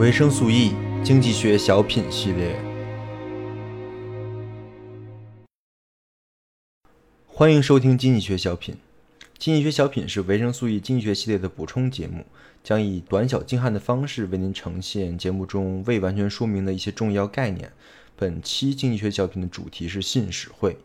维生素 E 经济学小品系列，欢迎收听经济学小品。经济学小品是维生素 E 经济学系列的补充节目，将以短小精悍的方式为您呈现节目中未完全说明的一些重要概念。本期经济学小品的主题是信使会。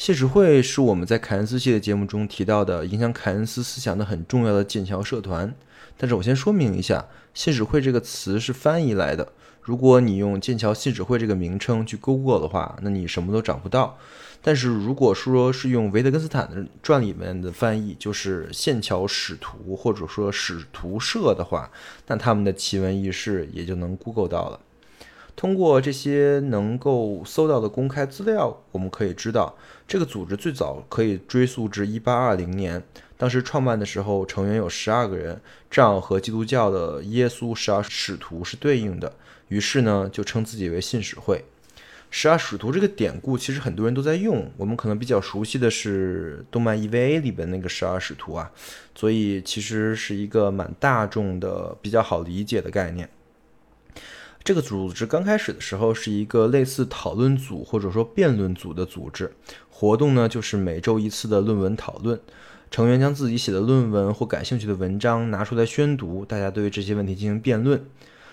信使会是我们在凯恩斯系列节目中提到的影响凯恩斯思想的很重要的剑桥社团。但是我先说明一下，信使会这个词是翻译来的。如果你用剑桥信使会这个名称去 Google 的话，那你什么都找不到。但是如果说是用维特根斯坦的传里面的翻译，就是剑桥使徒或者说使徒社的话，那他们的奇闻异事也就能 Google 到了。通过这些能够搜到的公开资料，我们可以知道，这个组织最早可以追溯至1820年，当时创办的时候成员有十二个人，正好和基督教的耶稣十二使徒是对应的，于是呢就称自己为信使会。十二使徒这个典故其实很多人都在用，我们可能比较熟悉的是动漫 EVA 里边那个十二使徒啊，所以其实是一个蛮大众的、比较好理解的概念。这个组织刚开始的时候是一个类似讨论组或者说辩论组的组织，活动呢就是每周一次的论文讨论，成员将自己写的论文或感兴趣的文章拿出来宣读，大家对这些问题进行辩论。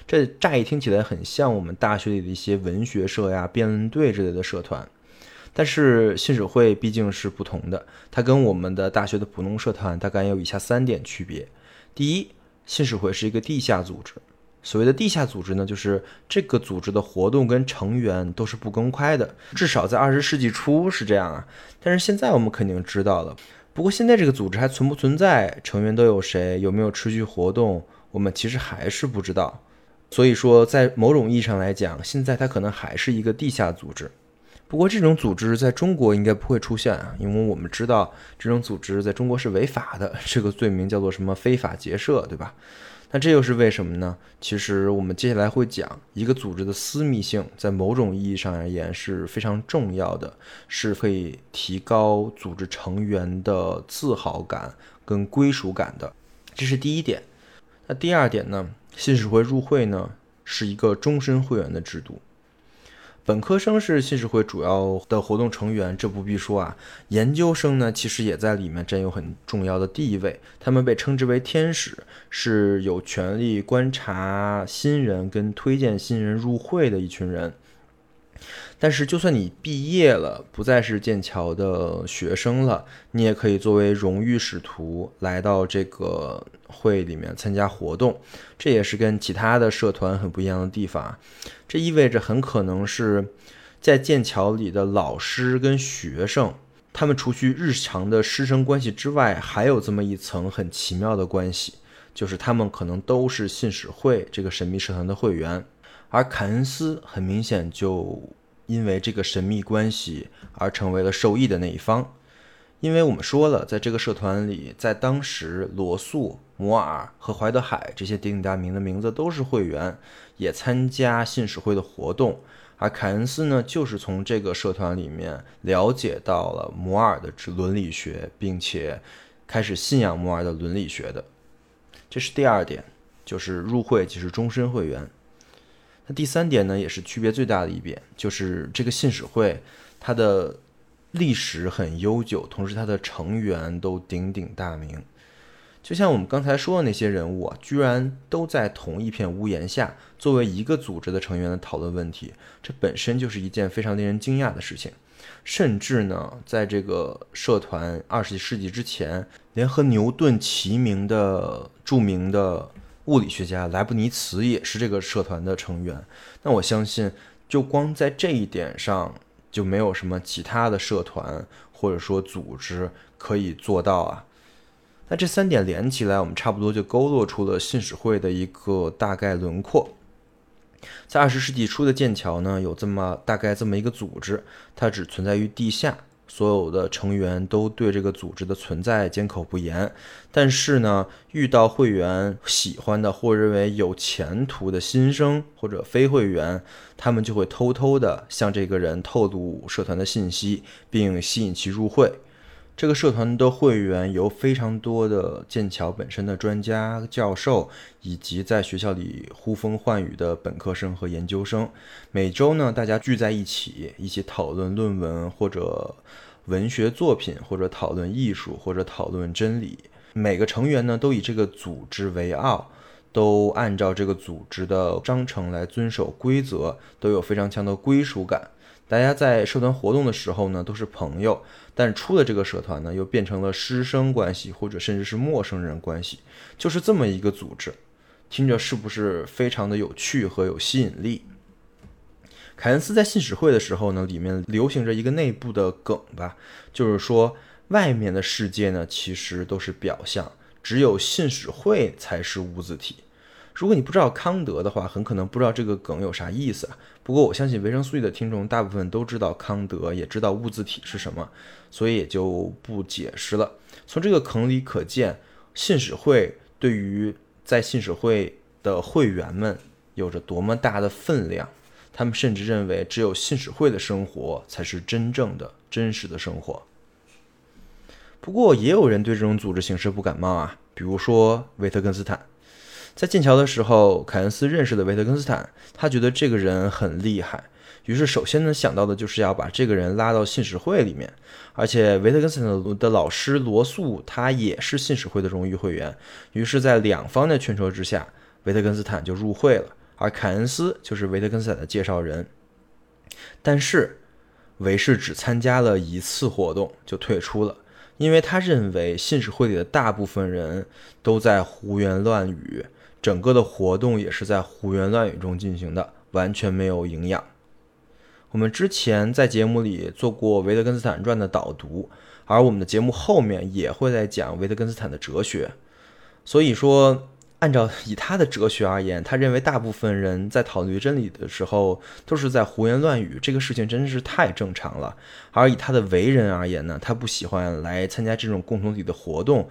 这乍一听起来很像我们大学里的一些文学社呀、辩论队之类的社团，但是信使会毕竟是不同的，它跟我们的大学的普通社团大概有以下三点区别：第一，信使会是一个地下组织。所谓的地下组织呢，就是这个组织的活动跟成员都是不公开的，至少在二十世纪初是这样啊。但是现在我们肯定知道了。不过现在这个组织还存不存在，成员都有谁，有没有持续活动，我们其实还是不知道。所以说，在某种意义上来讲，现在它可能还是一个地下组织。不过这种组织在中国应该不会出现啊，因为我们知道这种组织在中国是违法的，这个罪名叫做什么非法结社，对吧？那这又是为什么呢？其实我们接下来会讲，一个组织的私密性在某种意义上而言是非常重要的，是可以提高组织成员的自豪感跟归属感的。这是第一点。那第二点呢？信使会入会呢是一个终身会员的制度。本科生是信使会主要的活动成员，这不必说啊。研究生呢，其实也在里面占有很重要的地位。他们被称之为天使，是有权利观察新人跟推荐新人入会的一群人。但是，就算你毕业了，不再是剑桥的学生了，你也可以作为荣誉使徒来到这个会里面参加活动。这也是跟其他的社团很不一样的地方。这意味着很可能是在剑桥里的老师跟学生，他们除去日常的师生关系之外，还有这么一层很奇妙的关系，就是他们可能都是信使会这个神秘社团的会员。而凯恩斯很明显就。因为这个神秘关系而成为了受益的那一方，因为我们说了，在这个社团里，在当时，罗素、摩尔和怀德海这些鼎鼎大名的名字都是会员，也参加信使会的活动。而凯恩斯呢，就是从这个社团里面了解到了摩尔的伦理学，并且开始信仰摩尔的伦理学的。这是第二点，就是入会即是终身会员。那第三点呢，也是区别最大的一点，就是这个信使会，它的历史很悠久，同时它的成员都鼎鼎大名。就像我们刚才说的那些人物啊，居然都在同一片屋檐下，作为一个组织的成员的讨论问题，这本身就是一件非常令人惊讶的事情。甚至呢，在这个社团二十世纪之前，连和牛顿齐名的著名的。物理学家莱布尼茨也是这个社团的成员，那我相信，就光在这一点上，就没有什么其他的社团或者说组织可以做到啊。那这三点连起来，我们差不多就勾勒出了信使会的一个大概轮廓。在二十世纪初的剑桥呢，有这么大概这么一个组织，它只存在于地下。所有的成员都对这个组织的存在缄口不言，但是呢，遇到会员喜欢的或认为有前途的新生或者非会员，他们就会偷偷的向这个人透露社团的信息，并吸引其入会。这个社团的会员由非常多的剑桥本身的专家、教授，以及在学校里呼风唤雨的本科生和研究生。每周呢，大家聚在一起，一起讨论论文或者文学作品，或者讨论艺术，或者讨论真理。每个成员呢，都以这个组织为傲，都按照这个组织的章程来遵守规则，都有非常强的归属感。大家在社团活动的时候呢，都是朋友，但出了这个社团呢，又变成了师生关系，或者甚至是陌生人关系，就是这么一个组织，听着是不是非常的有趣和有吸引力？凯恩斯在信使会的时候呢，里面流行着一个内部的梗吧，就是说外面的世界呢，其实都是表象，只有信使会才是物字体。如果你不知道康德的话，很可能不知道这个梗有啥意思啊。不过我相信维生素 E 的听众大部分都知道康德，也知道物自体是什么，所以也就不解释了。从这个梗里可见，信使会对于在信使会的会员们有着多么大的分量。他们甚至认为，只有信使会的生活才是真正的、真实的生活。不过，也有人对这种组织形式不感冒啊，比如说维特根斯坦。在剑桥的时候，凯恩斯认识了维特根斯坦，他觉得这个人很厉害，于是首先呢想到的就是要把这个人拉到信使会里面。而且维特根斯坦的老师罗素，他也是信使会的荣誉会员。于是，在两方的劝说之下，维特根斯坦就入会了，而凯恩斯就是维特根斯坦的介绍人。但是，维氏只参加了一次活动就退出了，因为他认为信使会里的大部分人都在胡言乱语。整个的活动也是在胡言乱语中进行的，完全没有营养。我们之前在节目里做过维特根斯坦传的导读，而我们的节目后面也会在讲维特根斯坦的哲学。所以说，按照以他的哲学而言，他认为大部分人在讨论真理的时候都是在胡言乱语，这个事情真的是太正常了。而以他的为人而言呢，他不喜欢来参加这种共同体的活动，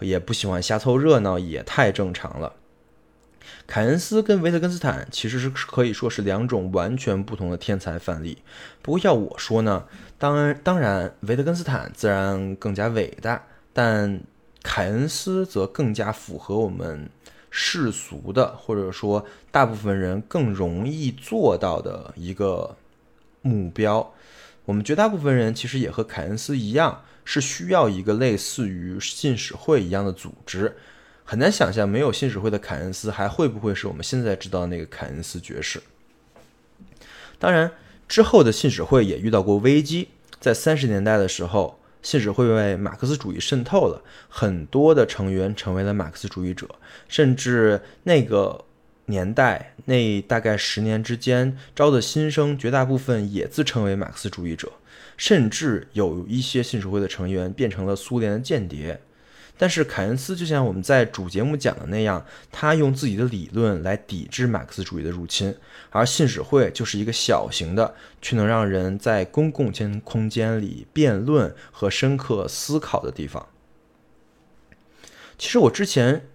也不喜欢瞎凑热闹，也太正常了。凯恩斯跟维特根斯坦其实是可以说是两种完全不同的天才范例。不过要我说呢，当然当然，维特根斯坦自然更加伟大，但凯恩斯则更加符合我们世俗的，或者说大部分人更容易做到的一个目标。我们绝大部分人其实也和凯恩斯一样，是需要一个类似于信使会一样的组织。很难想象，没有信使会的凯恩斯还会不会是我们现在知道的那个凯恩斯爵士？当然，之后的信使会也遇到过危机。在三十年代的时候，信使会为马克思主义渗透了，很多的成员成为了马克思主义者，甚至那个年代那大概十年之间招的新生，绝大部分也自称为马克思主义者，甚至有一些信使会的成员变成了苏联的间谍。但是凯恩斯就像我们在主节目讲的那样，他用自己的理论来抵制马克思主义的入侵，而信使会就是一个小型的，却能让人在公共间空间里辩论和深刻思考的地方。其实我之前，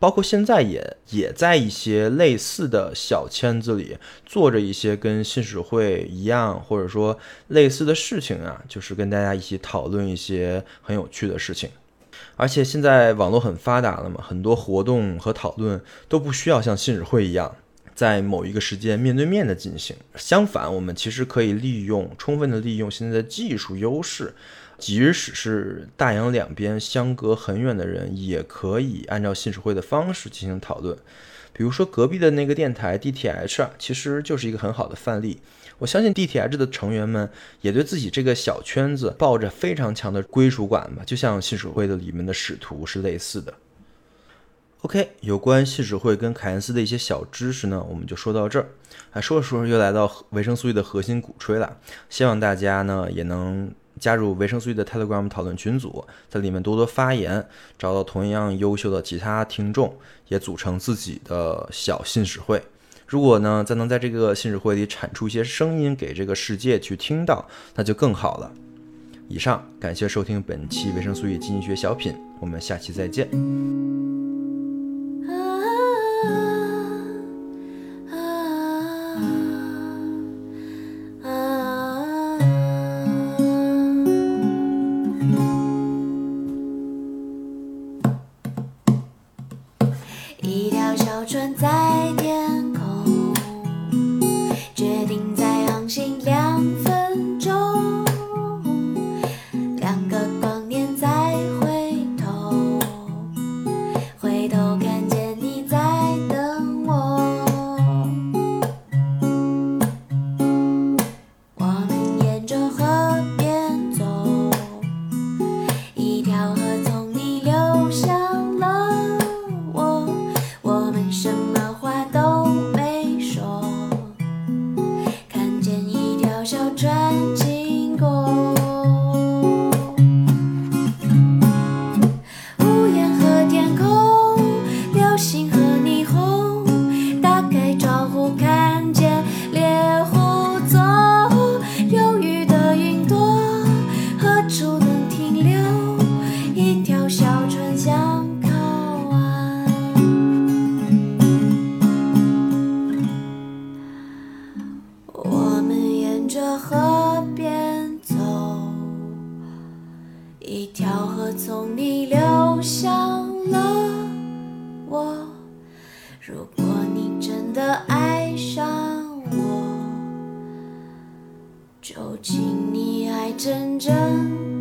包括现在也也在一些类似的小圈子里做着一些跟信使会一样或者说类似的事情啊，就是跟大家一起讨论一些很有趣的事情。而且现在网络很发达了嘛，很多活动和讨论都不需要像信使会一样，在某一个时间面对面的进行。相反，我们其实可以利用充分的利用现在的技术优势，即使是大洋两边相隔很远的人，也可以按照信使会的方式进行讨论。比如说隔壁的那个电台 DTH 啊，其实就是一个很好的范例。我相信 DTH 的成员们也对自己这个小圈子抱着非常强的归属感吧，就像信使会的里面的使徒是类似的。OK，有关信使会跟凯恩斯的一些小知识呢，我们就说到这儿。啊，说着说着又来到维生素 E 的核心鼓吹了，希望大家呢也能加入维生素 E 的 Telegram 讨论群组，在里面多多发言，找到同样优秀的其他听众，也组成自己的小信使会。如果呢，咱能在这个信使会里产出一些声音给这个世界去听到，那就更好了。以上，感谢收听本期维生素与经济学小品，我们下期再见。一条小船在。小小传。究竟你还真正